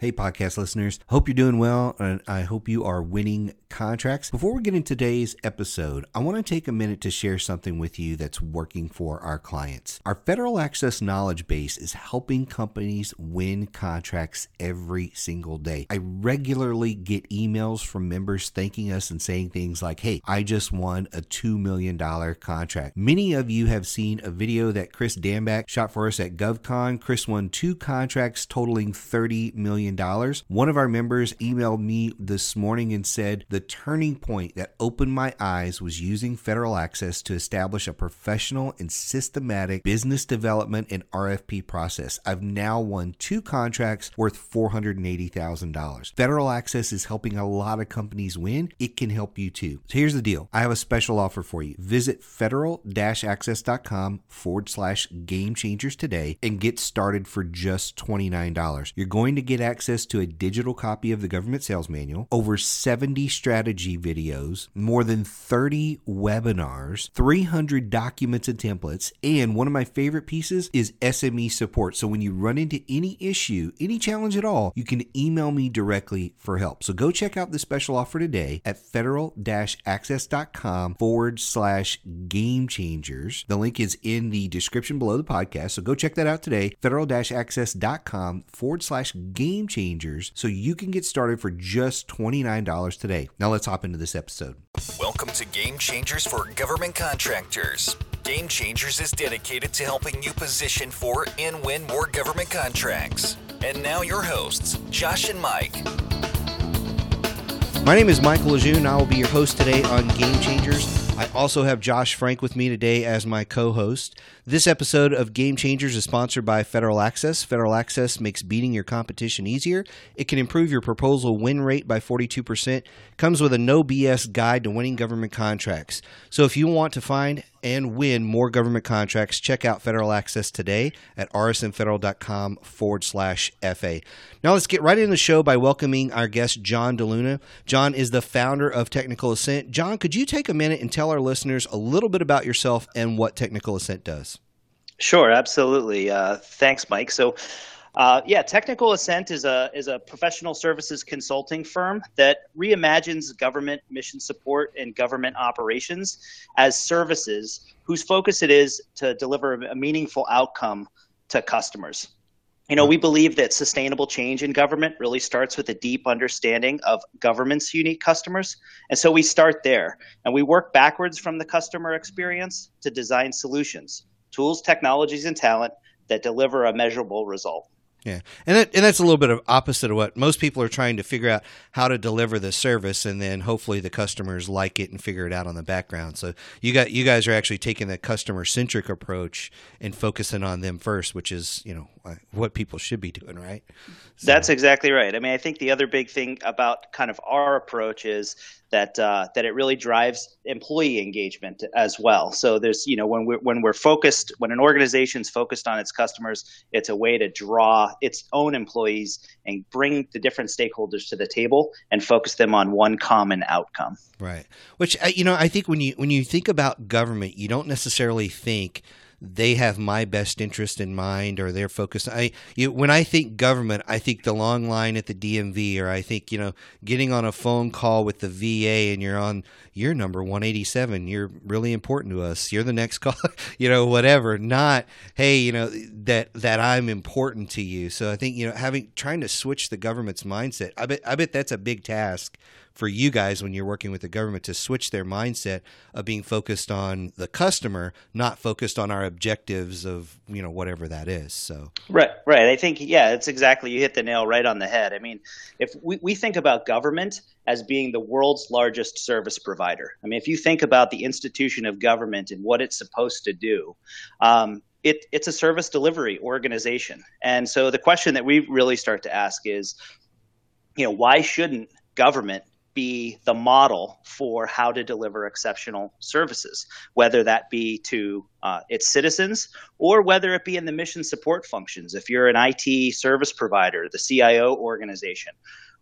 Hey, podcast listeners. Hope you're doing well, and I hope you are winning contracts. Before we get into today's episode, I want to take a minute to share something with you that's working for our clients. Our federal access knowledge base is helping companies win contracts every single day. I regularly get emails from members thanking us and saying things like, Hey, I just won a $2 million contract. Many of you have seen a video that Chris Danback shot for us at GovCon. Chris won two contracts totaling $30 million. One of our members emailed me this morning and said the turning point that opened my eyes was using federal access to establish a professional and systematic business development and RFP process. I've now won two contracts worth $480,000. Federal access is helping a lot of companies win. It can help you too. So here's the deal I have a special offer for you. Visit federal access.com forward slash game changers today and get started for just $29. You're going to get access to a digital copy of the government sales manual, over 70 strategy videos, more than 30 webinars, 300 documents and templates, and one of my favorite pieces is SME support. So when you run into any issue, any challenge at all, you can email me directly for help. So go check out the special offer today at federal access.com forward slash game changers. The link is in the description below the podcast. So go check that out today. Federal access.com forward slash game changers so you can get started for just $29 today. Now let's hop into this episode. Welcome to Game Changers for Government Contractors. Game Changers is dedicated to helping you position for and win more government contracts. And now your hosts, Josh and Mike. My name is Michael Lejeune. I will be your host today on Game Changers. I also have Josh Frank with me today as my co host. This episode of Game Changers is sponsored by Federal Access. Federal Access makes beating your competition easier. It can improve your proposal win rate by 42%. Comes with a no BS guide to winning government contracts. So if you want to find and win more government contracts, check out Federal Access today at rsmfederal.com forward slash FA. Now let's get right into the show by welcoming our guest, John DeLuna. John is the founder of Technical Ascent. John, could you take a minute and tell our listeners a little bit about yourself and what Technical Ascent does? Sure, absolutely. Uh, thanks, Mike. So, uh, yeah, Technical Ascent is a is a professional services consulting firm that reimagines government mission support and government operations as services whose focus it is to deliver a meaningful outcome to customers. You know, we believe that sustainable change in government really starts with a deep understanding of government's unique customers. And so we start there and we work backwards from the customer experience to design solutions tools, technologies, and talent that deliver a measurable result. Yeah, and that, and that's a little bit of opposite of what most people are trying to figure out how to deliver the service, and then hopefully the customers like it and figure it out on the background. So you got you guys are actually taking the customer centric approach and focusing on them first, which is you know uh, what people should be doing, right? So. That's exactly right. I mean, I think the other big thing about kind of our approach is that uh, that it really drives employee engagement as well. So there's you know when we're when we're focused when an organization's focused on its customers, it's a way to draw its own employees and bring the different stakeholders to the table and focus them on one common outcome. Right. Which uh, you know I think when you when you think about government, you don't necessarily think they have my best interest in mind or they're focused. I you, when i think government i think the long line at the dmv or i think you know getting on a phone call with the va and you're on your number 187 you're really important to us. You're the next call you know whatever. Not hey you know that that i'm important to you. So i think you know having trying to switch the government's mindset i bet i bet that's a big task for you guys when you're working with the government to switch their mindset of being focused on the customer, not focused on our objectives of you know whatever that is. So right, right. I think yeah, it's exactly you hit the nail right on the head. I mean, if we, we think about government as being the world's largest service provider, I mean, if you think about the institution of government and what it's supposed to do. Um, it, it's a service delivery organization. And so the question that we really start to ask is, you know, why shouldn't government be the model for how to deliver exceptional services, whether that be to uh, its citizens or whether it be in the mission support functions. If you're an IT service provider, the CIO organization,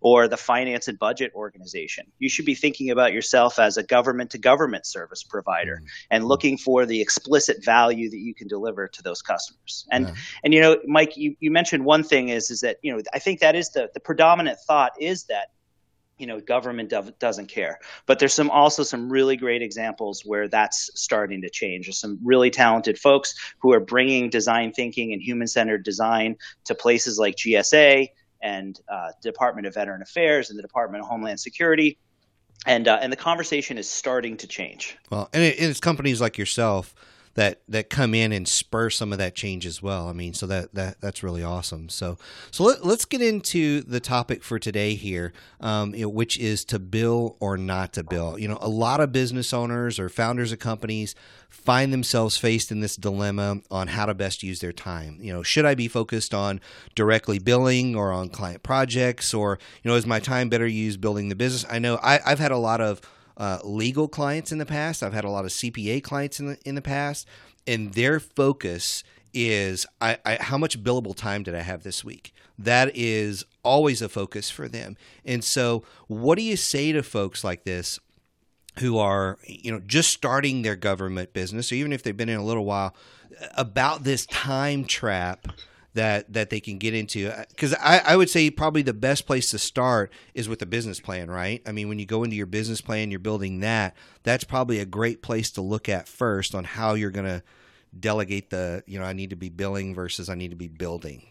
or the finance and budget organization. You should be thinking about yourself as a government to government service provider mm-hmm. and looking for the explicit value that you can deliver to those customers. And yeah. and you know, Mike, you, you mentioned one thing is is that, you know, I think that is the, the predominant thought is that you know government doesn't care. But there's some also some really great examples where that's starting to change. There's some really talented folks who are bringing design thinking and human-centered design to places like gsa and uh, department of veteran affairs and the department of homeland security. And uh, and the conversation is starting to change. Well and, it, it's companies like yourself that that come in and spur some of that change as well. I mean, so that that that's really awesome. So so let, us get into the topic for today here, um, you know, which is to bill or not to bill. You know, a lot of business owners or founders of companies find themselves faced in this dilemma on how to best use their time. You know, should I be focused on directly billing or on client projects, or you know, is my time better used building the business? I know I, I've had a lot of uh, legal clients in the past. I've had a lot of CPA clients in the in the past, and their focus is I, I, how much billable time did I have this week? That is always a focus for them. And so, what do you say to folks like this who are you know just starting their government business, or even if they've been in a little while, about this time trap? That that they can get into uh, because I, I would say probably the best place to start is with a business plan right i mean when you go into your business plan you're building that that's probably a great place to look at first on how you're going to delegate the you know i need to be billing versus i need to be building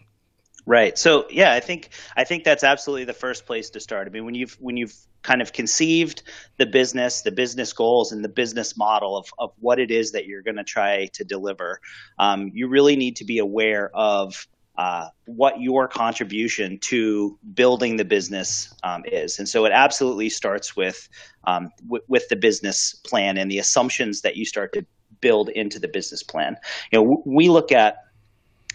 Right. So yeah, I think I think that's absolutely the first place to start. I mean, when you've when you've kind of conceived the business, the business goals, and the business model of of what it is that you're going to try to deliver, um, you really need to be aware of uh, what your contribution to building the business um, is. And so it absolutely starts with, um, w- with the business plan and the assumptions that you start to build into the business plan. You know, w- we look at,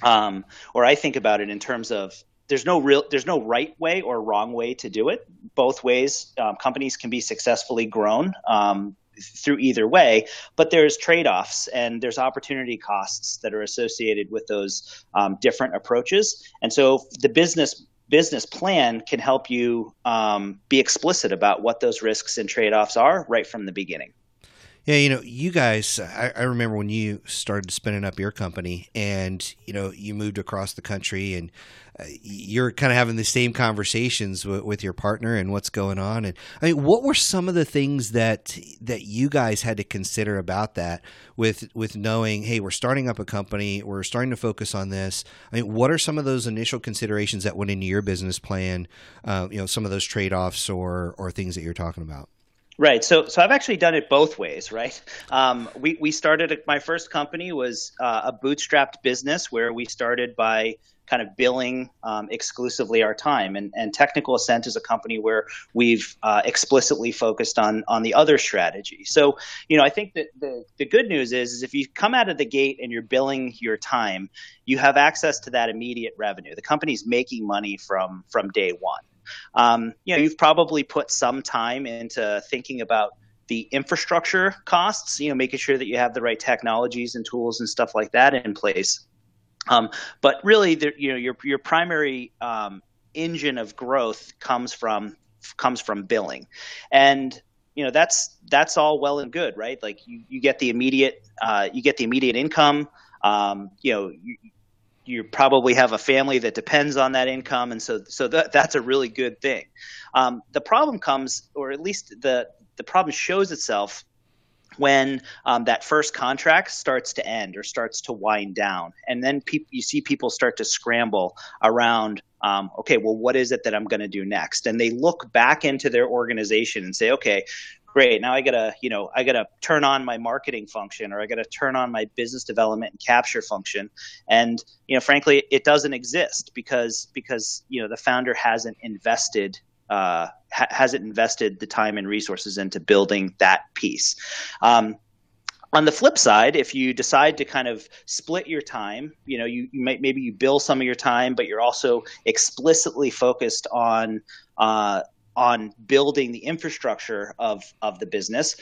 um, or I think about it in terms of there's no real there's no right way or wrong way to do it both ways um, companies can be successfully grown um, through either way, but there's trade offs and there's opportunity costs that are associated with those um, different approaches. And so the business business plan can help you um, be explicit about what those risks and trade offs are right from the beginning. Yeah, you know, you guys, I, I, remember when you started spinning up your company and, you know, you moved across the country and uh, you're kind of having the same conversations with, with, your partner and what's going on. And I mean, what were some of the things that, that you guys had to consider about that with, with knowing, hey, we're starting up a company, we're starting to focus on this. I mean, what are some of those initial considerations that went into your business plan? Uh, you know, some of those trade offs or, or things that you're talking about? Right. So, so I've actually done it both ways, right? Um, we we started my first company was uh, a bootstrapped business where we started by kind of billing um, exclusively our time, and and Technical Ascent is a company where we've uh, explicitly focused on on the other strategy. So, you know, I think that the the good news is is if you come out of the gate and you're billing your time, you have access to that immediate revenue. The company's making money from from day one. Um, you know, you've probably put some time into thinking about the infrastructure costs, you know, making sure that you have the right technologies and tools and stuff like that in place. Um, but really, the, you know, your your primary um, engine of growth comes from comes from billing, and you know that's that's all well and good, right? Like you, you get the immediate uh, you get the immediate income. Um, you know, you, you probably have a family that depends on that income, and so so that, that's a really good thing. Um, the problem comes, or at least the the problem shows itself when um, that first contract starts to end or starts to wind down, and then pe- you see people start to scramble around. Um, okay, well, what is it that I'm going to do next? And they look back into their organization and say, okay, great now i gotta you know i gotta turn on my marketing function or i gotta turn on my business development and capture function. And you know frankly it doesn't exist because because you know the founder hasn't invested uh, ha- hasn't invested the time and resources into building that piece. Um, on the flip side, if you decide to kind of split your time, you know, you, you maybe you bill some of your time, but you're also explicitly focused on uh, on building the infrastructure of of the business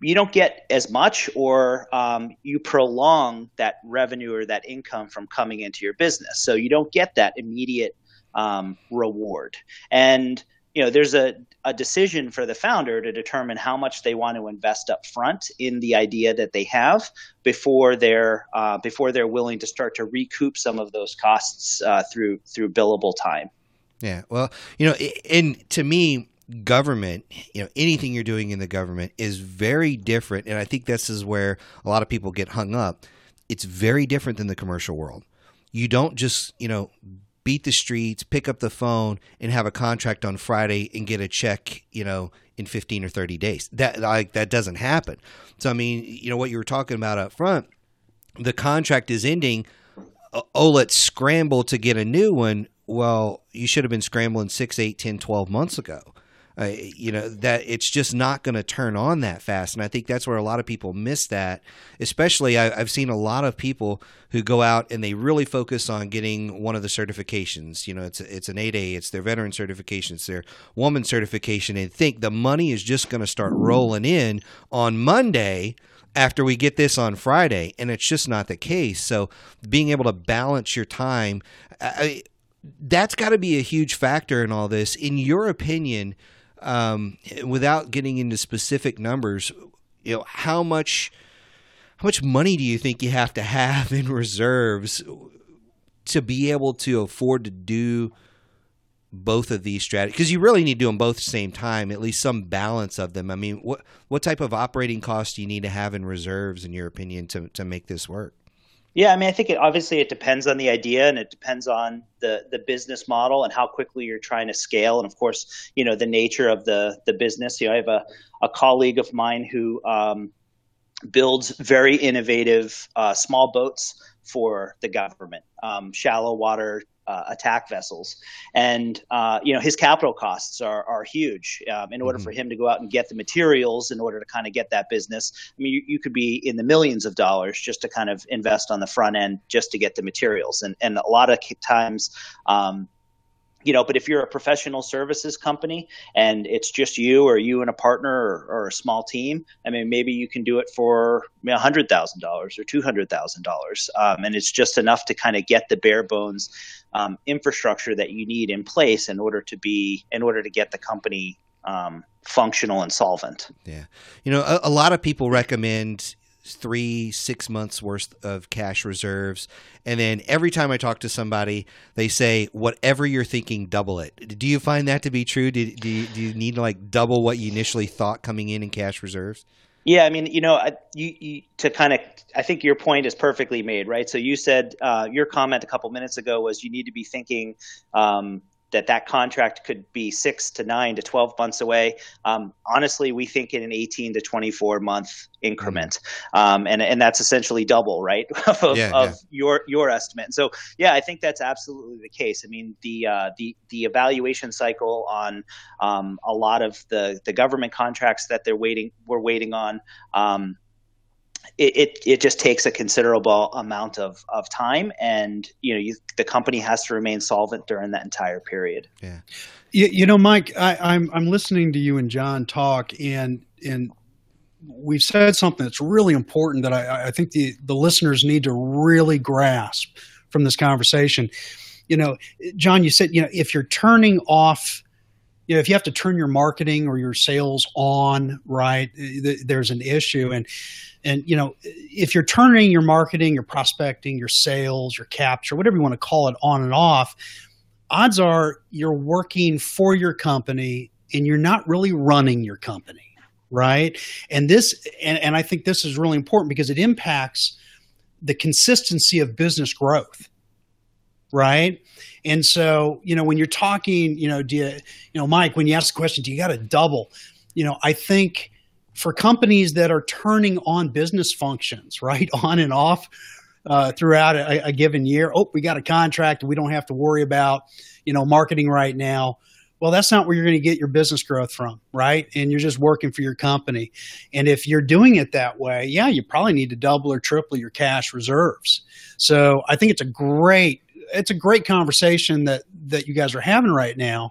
you don't get as much or um, you prolong that revenue or that income from coming into your business. So you don't get that immediate um, reward. And you know there's a, a decision for the founder to determine how much they want to invest up front in the idea that they have before they're uh, before they're willing to start to recoup some of those costs uh, through through billable time yeah well you know and to me government, you know, anything you're doing in the government is very different. And I think this is where a lot of people get hung up. It's very different than the commercial world. You don't just, you know, beat the streets, pick up the phone, and have a contract on Friday and get a check, you know, in 15 or 30 days. That like that doesn't happen. So I mean, you know what you were talking about up front, the contract is ending. Oh, let's scramble to get a new one. Well, you should have been scrambling 6, 8, 10, 12 months ago. Uh, you know that it's just not going to turn on that fast and i think that's where a lot of people miss that especially I, have seen a lot of people who go out and they really focus on getting one of the certifications you know it's it's an 8a it's their veteran certification it's their woman certification and think the money is just going to start rolling in on monday after we get this on Friday, and it's just not the case. So, being able to balance your time, I, that's got to be a huge factor in all this. In your opinion, um, without getting into specific numbers, you know, how much how much money do you think you have to have in reserves to be able to afford to do both of these strategies? Because you really need to do them both at the same time, at least some balance of them. I mean, what what type of operating costs do you need to have in reserves, in your opinion, to to make this work? Yeah, I mean, I think it obviously it depends on the idea and it depends on the the business model and how quickly you're trying to scale, and of course, you know, the nature of the the business. You know, I have a a colleague of mine who um, builds very innovative uh, small boats for the government, um, shallow water uh, attack vessels, and uh, you know his capital costs are are huge. Um, in order mm-hmm. for him to go out and get the materials, in order to kind of get that business, I mean, you, you, could be in the millions of dollars just to kind of invest on the front end just to get the materials, and and a lot of times. Um, you know, but if you're a professional services company and it's just you or you and a partner or, or a small team, I mean, maybe you can do it for a hundred thousand dollars or two hundred thousand um, dollars, and it's just enough to kind of get the bare bones um, infrastructure that you need in place in order to be in order to get the company um, functional and solvent. Yeah, you know, a, a lot of people recommend three, six months worth of cash reserves. And then every time I talk to somebody, they say, whatever you're thinking, double it. Do you find that to be true? Do, do, do you need to like double what you initially thought coming in in cash reserves? Yeah, I mean, you know, you, you to kind of, I think your point is perfectly made, right? So you said uh, your comment a couple minutes ago was you need to be thinking um, that that contract could be six to nine to 12 months away. Um, honestly, we think in an 18 to 24 month increment. Um, and, and that's essentially double, right? of, yeah, of yeah. your, your estimate. So, yeah, I think that's absolutely the case. I mean, the, uh, the, the evaluation cycle on um, a lot of the, the government contracts that they're waiting, we're waiting on, um, it, it, it just takes a considerable amount of, of time and you know you, the company has to remain solvent during that entire period. Yeah. You, you know mike I, I'm, I'm listening to you and john talk and and we've said something that's really important that I, I think the, the listeners need to really grasp from this conversation. You know john you said you know if you're turning off you know, if you have to turn your marketing or your sales on, right, there's an issue. And and you know, if you're turning your marketing, your prospecting, your sales, your capture, whatever you want to call it, on and off, odds are you're working for your company and you're not really running your company, right? And this, and, and I think this is really important because it impacts the consistency of business growth, right? And so, you know, when you're talking, you know, do you, you know, Mike, when you ask the question, do you got to double? You know, I think for companies that are turning on business functions, right, on and off uh, throughout a, a, given year. Oh, we got a contract. We don't have to worry about, you know, marketing right now. Well, that's not where you're going to get your business growth from, right? And you're just working for your company. And if you're doing it that way, yeah, you probably need to double or triple your cash reserves. So I think it's a great, it's a great conversation that that you guys are having right now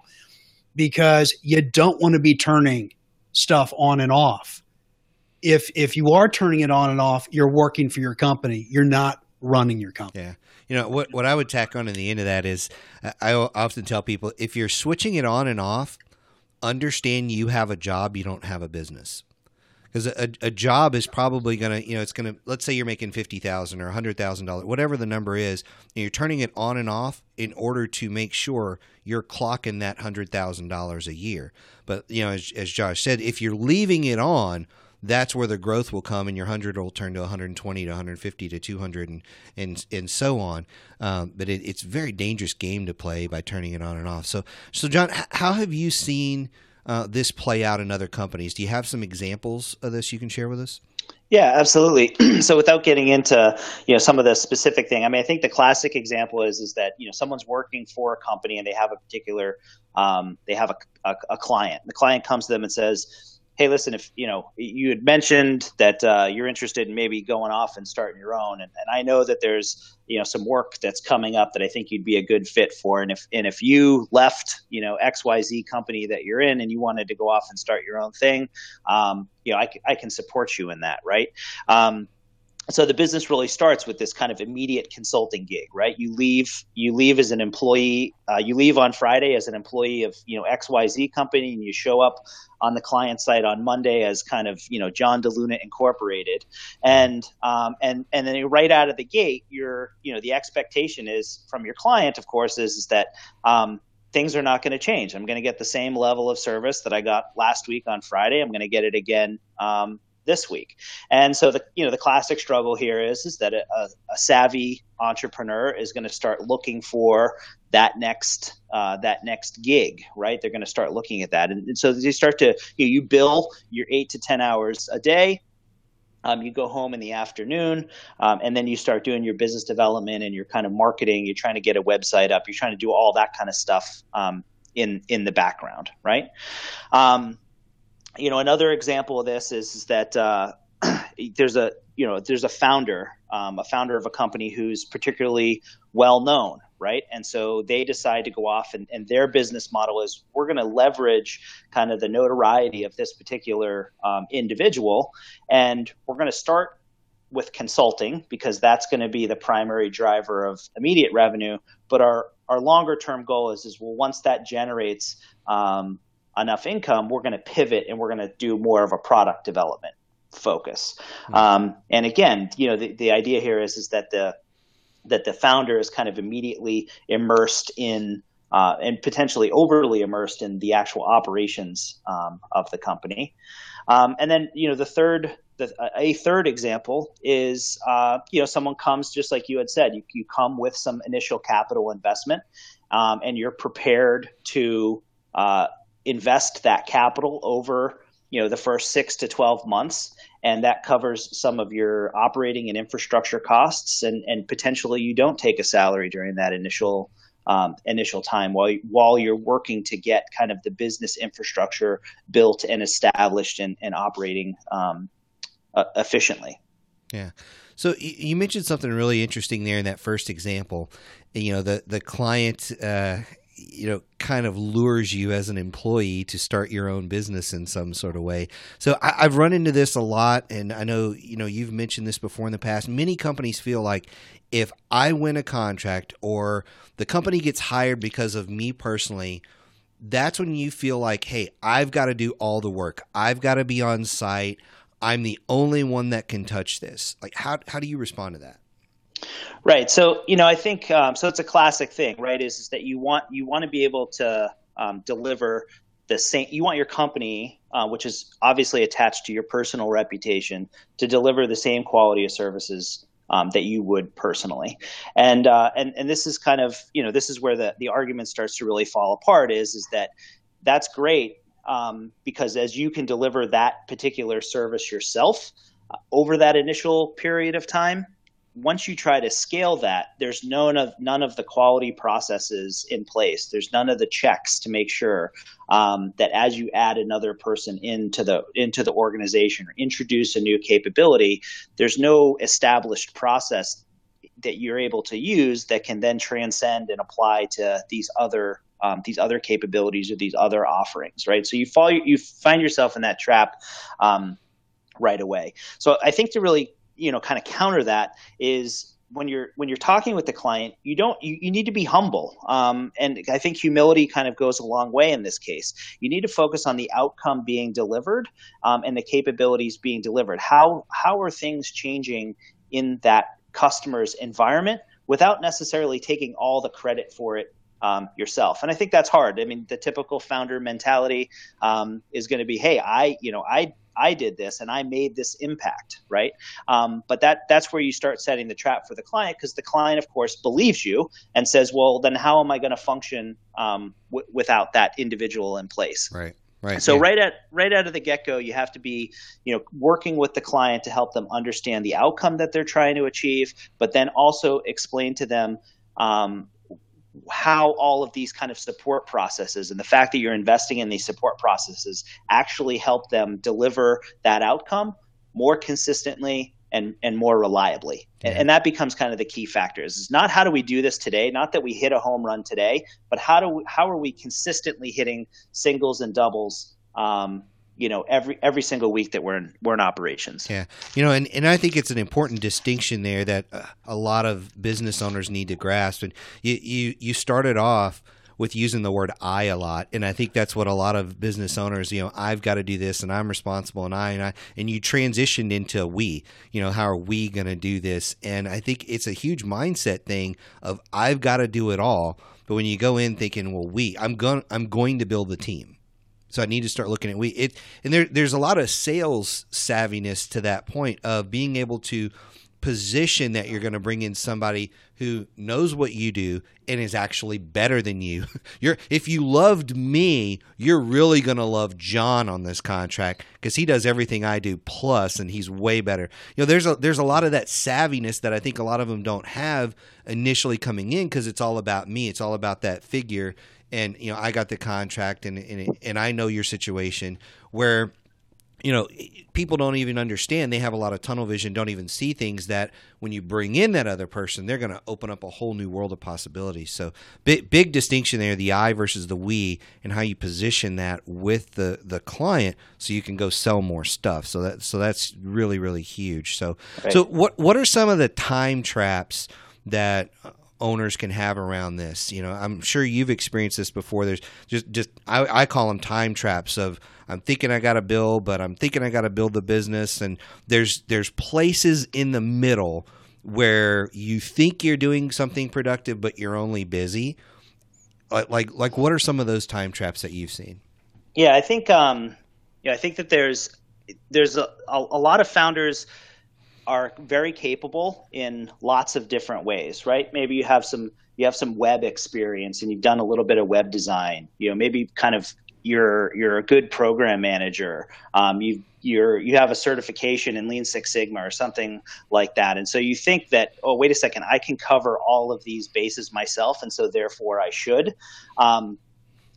because you don't want to be turning stuff on and off. If if you are turning it on and off, you're working for your company. You're not running your company. Yeah. You know what? What I would tack on in the end of that is, I often tell people if you're switching it on and off, understand you have a job, you don't have a business because a, a job is probably going to you know it's going to let's say you're making fifty thousand or a hundred thousand dollars whatever the number is and you're turning it on and off in order to make sure you're clocking that hundred thousand dollars a year. But you know as, as josh said if you're leaving it on that's where the growth will come and your 100 will turn to 120 to 150 to 200 and and, and so on. Um, but it, it's a very dangerous game to play by turning it on and off. So so john how have you seen uh, this play out in other companies. Do you have some examples of this you can share with us? Yeah, absolutely. so without getting into you know some of the specific thing, I mean, I think the classic example is is that you know someone's working for a company and they have a particular um, they have a, a, a client. The client comes to them and says, hey, listen, if you know, you had mentioned that uh, you're interested in maybe going off and starting your own, and, and I know that there's you know some work that's coming up that I think you'd be a good fit for, and if and if you left you know X Y Z company that you're in and you wanted to go off and start your own thing, um, you know, I, I can support you in that, right? Um, so the business really starts with this kind of immediate consulting gig right you leave you leave as an employee uh, you leave on friday as an employee of you know xyz company and you show up on the client side on monday as kind of you know john deluna incorporated and um, and and then right out of the gate you're you know the expectation is from your client of course is, is that um, things are not going to change. I'm going to get the same level of service that I got last week on Friday. I'm going to get it again um, this week. And so the you know the classic struggle here is is that a, a savvy entrepreneur is going to start looking for that next uh, that next gig, right? They're going to start looking at that, and, and so you start to you, know, you bill your eight to ten hours a day. Um, you go home in the afternoon, um, and then you start doing your business development and your kind of marketing. You're trying to get a website up. You're trying to do all that kind of stuff um, in in the background, right? Um, you know, another example of this is, is that uh, there's a you know there's a founder, um, a founder of a company who's particularly well known, right? And so they decide to go off, and, and their business model is we're going to leverage kind of the notoriety of this particular um, individual, and we're going to start with consulting because that's going to be the primary driver of immediate revenue. But our our longer term goal is is well once that generates um, enough income, we're going to pivot and we're going to do more of a product development focus. Mm-hmm. Um, and again, you know, the, the idea here is is that the that the founder is kind of immediately immersed in uh, and potentially overly immersed in the actual operations um, of the company. Um, and then, you know, the third, the, a third example is, uh, you know, someone comes just like you had said, you, you come with some initial capital investment, um, and you're prepared to uh, invest that capital over you know the first six to 12 months and that covers some of your operating and infrastructure costs and, and potentially you don't take a salary during that initial um, initial time while while you're working to get kind of the business infrastructure built and established and, and operating um, uh, efficiently. Yeah. So you mentioned something really interesting there in that first example. You know the the client uh, you know kind of lures you as an employee to start your own business in some sort of way. So I, have run into this a lot and i know you know you've mentioned this before in the past. Many companies feel like if i win a contract or the company gets hired because of me personally that's when you feel like hey i've got to do all the work. I've got to be on site. I'm the only one that can touch this. Like how, how do you respond to that Right. So you know, I think um, so. It's a classic thing, right? Is, is that you want you want to be able to um, deliver the same. You want your company, uh, which is obviously attached to your personal reputation, to deliver the same quality of services um, that you would personally. And uh, and and this is kind of you know this is where the the argument starts to really fall apart. Is is that that's great um, because as you can deliver that particular service yourself uh, over that initial period of time once you try to scale that, there's none of none of the quality processes in place. There's none of the checks to make sure um, that as you add another person into the into the organization or introduce a new capability, there's no established process that you're able to use that can then transcend and apply to these other um, these other capabilities or these other offerings, right? So you fall, you find yourself in that trap um, right away. So I think to really, you know, kind of counter that is when you're when you're talking with the client, you don't you, you need to be humble, um, and I think humility kind of goes a long way in this case. You need to focus on the outcome being delivered um, and the capabilities being delivered. How how are things changing in that customer's environment without necessarily taking all the credit for it um, yourself. And I think that's hard. I mean, the typical founder mentality um, is going to be, "Hey, I, you know, I I did this and I made this impact, right? Um, but that that's where you start setting the trap for the client because the client, of course, believes you and says, "Well, then how am I going to function um, w- without that individual in place?" Right. Right. So yeah. right at right out of the get go, you have to be, you know, working with the client to help them understand the outcome that they're trying to achieve, but then also explain to them um, how all of these kind of support processes and the fact that you're investing in these support processes actually help them deliver that outcome more consistently and, and more reliably. Yeah. And, and, that becomes kind of the key factors. It's not how do we do this today, not that we hit a home run today, but how do we, how are we consistently hitting singles and doubles um, you know every every single week that we're in we're in operations. Yeah, you know, and and I think it's an important distinction there that uh, a lot of business owners need to grasp. And you you you started off with using the word I a lot. And I think that's what a lot of business owners, you know, I've got to do this and I'm responsible and I and I and you transitioned into we, you know, how are we going to do this? And I think it's a huge mindset thing of I've got to do it all. But when you go in thinking, well, we, I'm going I'm going to build the team. So I need to start looking at we it and there there's a lot of sales savviness to that point of being able to position that you're going to bring in somebody who knows what you do and is actually better than you. You're if you loved me, you're really going to love John on this contract cuz he does everything I do plus and he's way better. You know, there's a there's a lot of that savviness that I think a lot of them don't have initially coming in cuz it's all about me. It's all about that figure and you know I got the contract and and, and I know your situation where you know people don't even understand. They have a lot of tunnel vision don't even see things that when you bring in that other person they're going to open up a whole new world of possibilities. So big big distinction there the i versus the we and how you position that with the the client so you can go sell more stuff. So that so that's really really huge. So right. so what what are some of the time traps that owners can have around this. You know, I'm sure you've experienced this before. There's just just I, I call them time traps of I'm thinking I got to build, but I'm thinking I got to build the business, and there's there's places in the middle where you think you're doing something productive, but you're only busy. Like like like what are some of those time traps that you've seen? Yeah, I think um, yeah, I think that there's there's a, a, a lot of founders are very capable in lots of different ways, right? Maybe you have some you have some web experience and you've done a little bit of web design. You know, maybe kind of you're you're a good program manager. Um, you you're you have a certification in Lean Six Sigma or something like that, and so you think that oh wait a second, I can cover all of these bases myself, and so therefore I should. Um,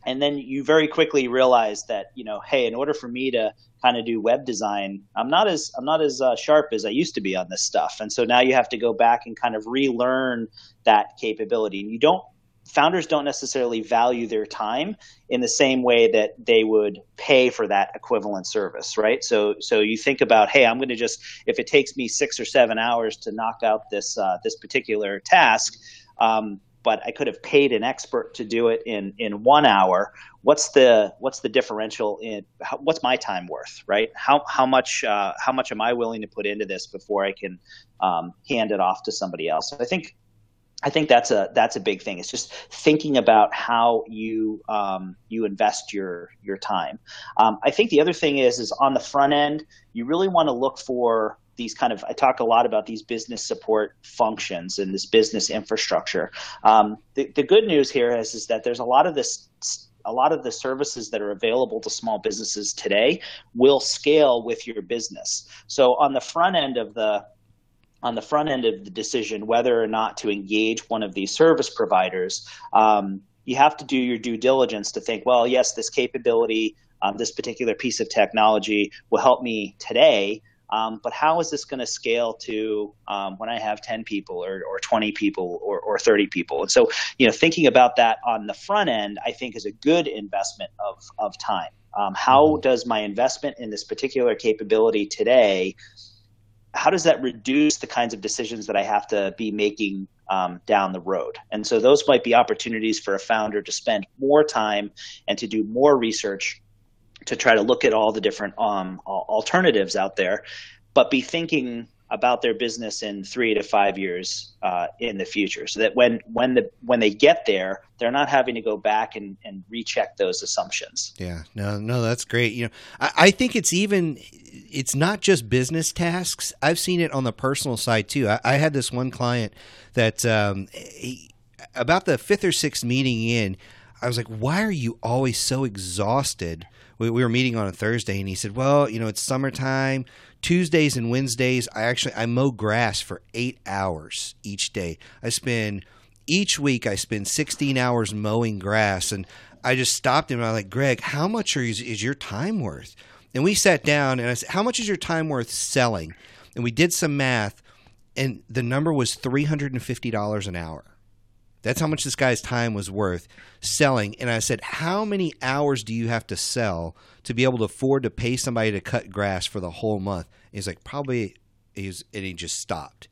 and then you very quickly realize that you know hey in order for me to kind of do web design i'm not as i'm not as uh, sharp as i used to be on this stuff. And so now you have to go back and kind of relearn that capability. And you don't founders don't necessarily value their time in the same way that they would pay for that equivalent service right? So so you think about hey i'm going to just if it takes me six or seven hours to knock out this uh, this particular task um, but I could have paid an expert to do it in in one hour. What's the what's the differential in how, what's my time worth, right? How how much uh, how much am I willing to put into this before I can um, hand it off to somebody else? I think I think that's a that's a big thing. It's just thinking about how you um, you invest your your time. Um, I think the other thing is is on the front end, you really want to look for these kind of I talk a lot about these business support functions and this business infrastructure. Um, the, the good news here is is that there's a lot of this a lot of the services that are available to small businesses today will scale with your business. So on the front end of the on the front end of the decision whether or not to engage one of these service providers, um, you have to do your due diligence to think, well, yes, this capability, um, this particular piece of technology will help me today, Um, but how is this going to scale to um, when I have 10 people or, or 20 people or, or 30 people? And so, you know, thinking about that on the front end, I think is a good investment of, of time. Um, how mm-hmm. does my investment in this particular capability today how does that reduce the kinds of decisions that I have to be making um, down the road? And so those might be opportunities for a founder to spend more time and to do more research to try to look at all the different um, alternatives out there, but be thinking about their business in three to five years uh, in the future, so that when when the when they get there, they're not having to go back and, and recheck those assumptions. Yeah, no, no, that's great. You know, I, I think it's even it's not just business tasks. I've seen it on the personal side too. I, I had this one client that um, he, about the fifth or sixth meeting in, I was like, "Why are you always so exhausted?" We, we were meeting on a Thursday, and he said, "Well, you know, it's summertime." Tuesdays and Wednesdays, I actually I mow grass for eight hours each day. I spend each week I spend 16 hours mowing grass, and I just stopped him. And I'm like, Greg, how much are, is, is your time worth? And we sat down, and I said, How much is your time worth selling? And we did some math, and the number was $350 an hour. That's how much this guy's time was worth selling. And I said, How many hours do you have to sell to be able to afford to pay somebody to cut grass for the whole month? And he's like, Probably. He's, and he just stopped.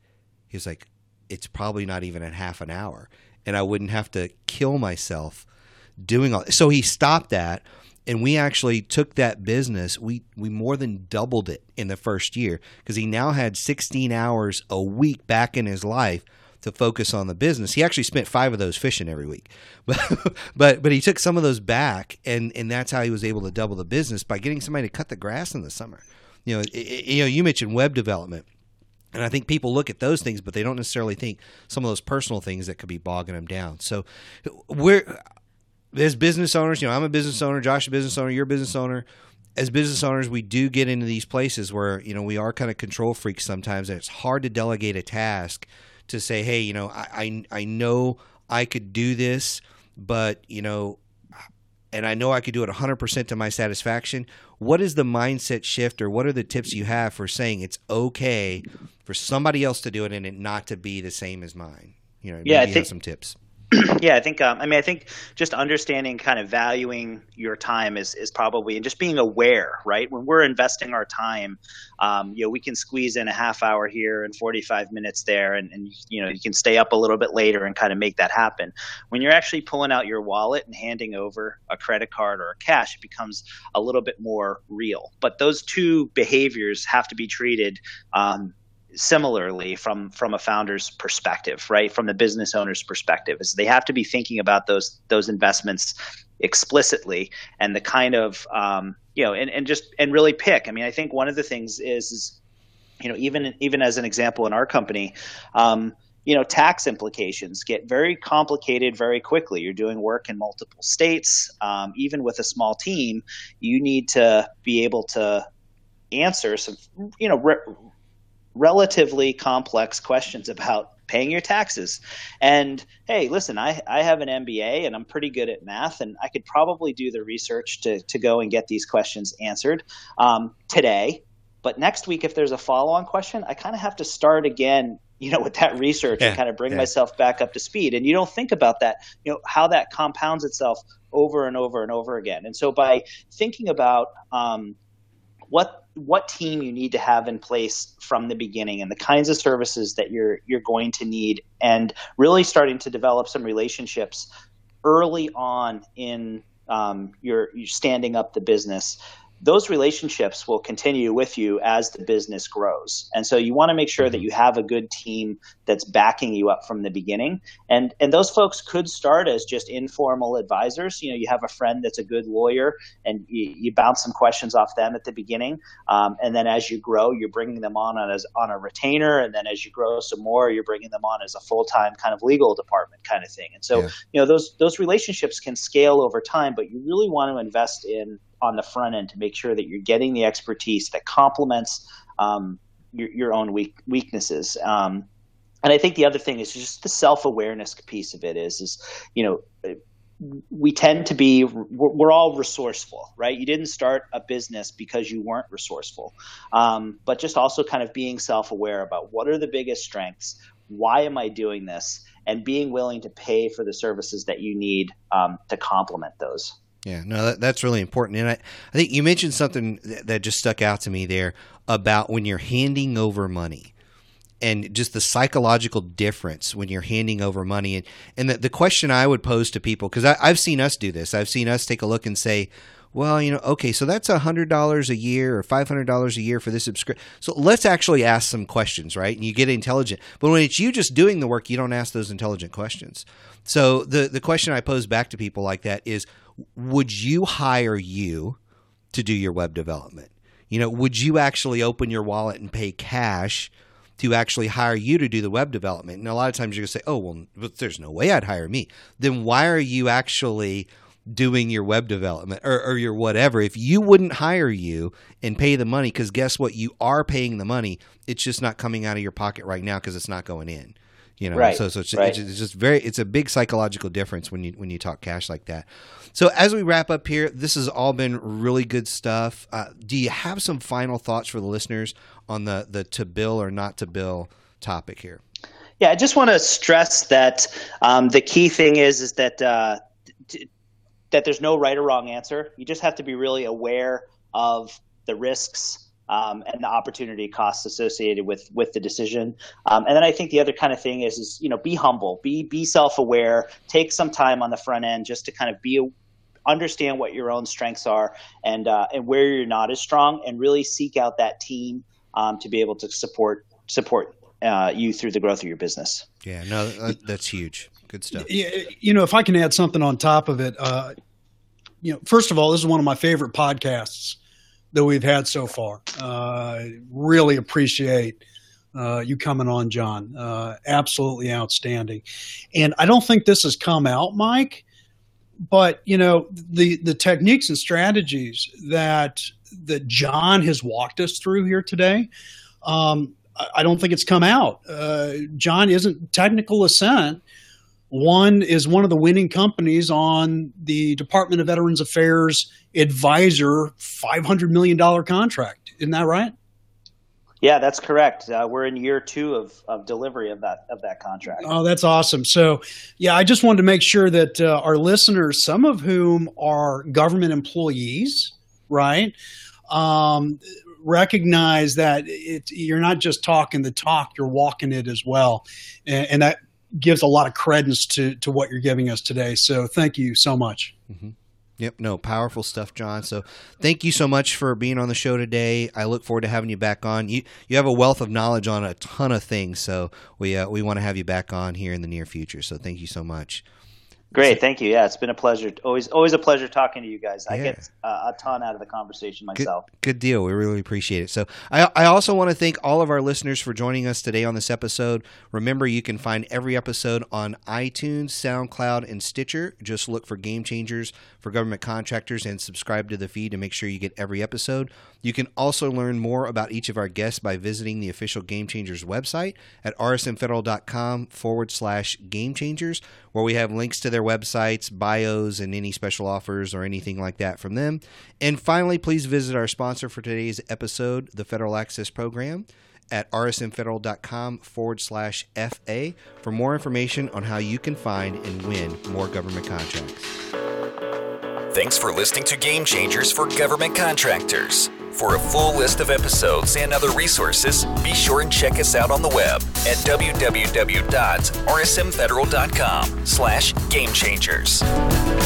He's like, It's probably not even at half an hour. And I wouldn't have to kill myself doing all So he stopped that. And we actually took that business. We we more than doubled it in the first year because he now had 16 hours a week back in his life to focus on the business. He actually spent five of those fishing every week, but but he took some of those back, and and that's how he was able to double the business by getting somebody to cut the grass in the summer. You know, it, you know, you mentioned web development. And I think people look at those things, but they don't necessarily think some of those personal things that could be bogging them down. So, we're as business owners, you know, I'm a business owner, Josh, a business owner, you're a business owner. As business owners, we do get into these places where you know we are kind of control freaks sometimes, and it's hard to delegate a task to say, hey, you know, I, I, I know I could do this, but, you know, and I know I could do it 100% to my satisfaction. What is the mindset shift or what are the tips you have for saying it's okay for somebody else to do it and it not to be the same as mine? You know, yeah, I think, have some tips. yeah, I think. Um, I mean, I think just understanding, kind of valuing your time is is probably, and just being aware, right? When we're investing our time, um, you know, we can squeeze in a half hour here and forty five minutes there, and, and you know, you can stay up a little bit later and kind of make that happen. When you're actually pulling out your wallet and handing over a credit card or a cash, it becomes a little bit more real. But those two behaviors have to be treated um, similarly from from a founder's perspective right? From the business owner's perspective is they have to be thinking about those those investments explicitly and the kind of um, you know and, and just and really pick. I mean i think one of the things is, is you know even even as an example in our company um, you know tax implications get very complicated very quickly. You're doing work in multiple states. Um, even with a small team you need to be able to answer some you know re- relatively complex questions about paying your taxes. And hey, listen, I, I have an MBA and I'm pretty good at math, and I could probably do the research to, to go and get these questions answered um, today. But next week, if there's a follow on question, I kind of have to start again you know with that research yeah, and kind of bring yeah. myself back up to speed and you don't think about that you know how that compounds itself over and over and over again and so by thinking about um, what what team you need to have in place from the beginning and the kinds of services that you're you're going to need and really starting to develop some relationships early on in um, your, your standing up the business those relationships will continue with you as the business grows. And so you want to make sure that mm-hmm. you have a good team that's backing you up from the beginning. And and those folks could start as just informal advisors. You know, you have a friend that's a good lawyer, and you, you bounce some questions off them at the beginning. Um, and then as you grow, you're bringing them on as on a retainer. And then as you grow some more, you're bringing them on as a full time kind of legal department kind of thing. And so yeah. you know those those relationships can scale over time, but you really want to invest in on the front end to make sure that you're getting the expertise that complements um, your, your own weak, weaknesses. Um, and I think the other thing is just the self awareness piece of it is is you know we tend to be we're all resourceful right? You didn't start a business because you weren't resourceful. Um, but just also kind of being self-aware about what are the biggest strengths why am i doing this and being willing to pay for the services that you need um, to complement those yeah, no, that, that's really important. And I, I think you mentioned something that, that just stuck out to me there about when you're handing over money and just the psychological difference when you're handing over money. And, and the, the question I would pose to people, because I've seen us do this, I've seen us take a look and say, well, you know, okay, so that's $100 a year or $500 a year for this subscription. So let's actually ask some questions, right? And you get intelligent. But when it's you just doing the work, you don't ask those intelligent questions. So the, the question I pose back to people like that is would you hire you to do your web development? You know, would you actually open your wallet and pay cash to actually hire you to do the web development? And a lot of times you're going to say, oh, well, there's no way I'd hire me. Then why are you actually doing your web development or, or your whatever? If you wouldn't hire you and pay the money, because guess what? You are paying the money. It's just not coming out of your pocket right now because it's not going in you know right, so so it's, right. it's, just very it's a big psychological difference when you when you talk cash like that. So as we wrap up here this has all been really good stuff. Uh, do you have some final thoughts for the listeners on the the to bill or not to bill topic here? Yeah i just want to stress that um, the key thing is is that uh, t- that there's no right or wrong answer. You just have to be really aware of the risks um, and the opportunity costs associated with with the decision. Um, and then I think the other kind of thing is is you know be humble, be be self aware, take some time on the front end just to kind of be understand what your own strengths are and uh, and where you're not as strong, and really seek out that team um, to be able to support support uh, you through the growth of your business. Yeah, no, that's huge. Good stuff. You know, if I can add something on top of it, uh, you know, first of all, this is one of my favorite podcasts that we've had so far. Uh, really appreciate uh, you coming on, John. Uh, absolutely outstanding. And I don't think this has come out, Mike, but you know the the techniques and strategies that that John has walked us through here today. Um, I don't think it's come out. Uh, John isn't Technical Ascent. One is one of the winning companies on the Department of Veterans Affairs advisor $500 million contract. Isn't that right? Yeah, that's correct. Uh, we're in year two of, of delivery of that of that contract. Oh, that's awesome. So, yeah, I just wanted to make sure that uh, our listeners, some of whom are government employees, right, um, recognize that it, you're not just talking the talk; you're walking it as well, and, and that gives a lot of credence to to what you're giving us today. So, thank you so much. Mm-hmm. Yep, no, powerful stuff, John. So thank you so much for being on the show today. I look forward to having you back on. You you have a wealth of knowledge on a ton of things, so we uh, we want to have you back on here in the near future. So thank you so much. Great, thank you. Yeah, it's been a pleasure. Always, always a pleasure talking to you guys. I get uh, a ton out of the conversation myself. Good, good, deal. We really appreciate it. So, I, I also want to thank all of our listeners for joining us today on this episode. Remember, you can find every episode on iTunes, SoundCloud, and Stitcher. Just look for Game Changers for government contractors and subscribe to the feed to make sure you get every episode. You can also learn more about each of our guests by visiting the official Game Changers website at rsmfederal.com forward slash game changers, where we have links to their websites, bios, and any special offers or anything like that from them. And finally, please visit our sponsor for today's episode, the Federal Access Program at rsmfederal.com forward slash FA for more information on how you can find and win more government contracts. Thanks for listening to Game Changers for Government Contractors. For a full list of episodes and other resources, be sure and check us out on the web at www.rsmfederal.com slash gamechangers.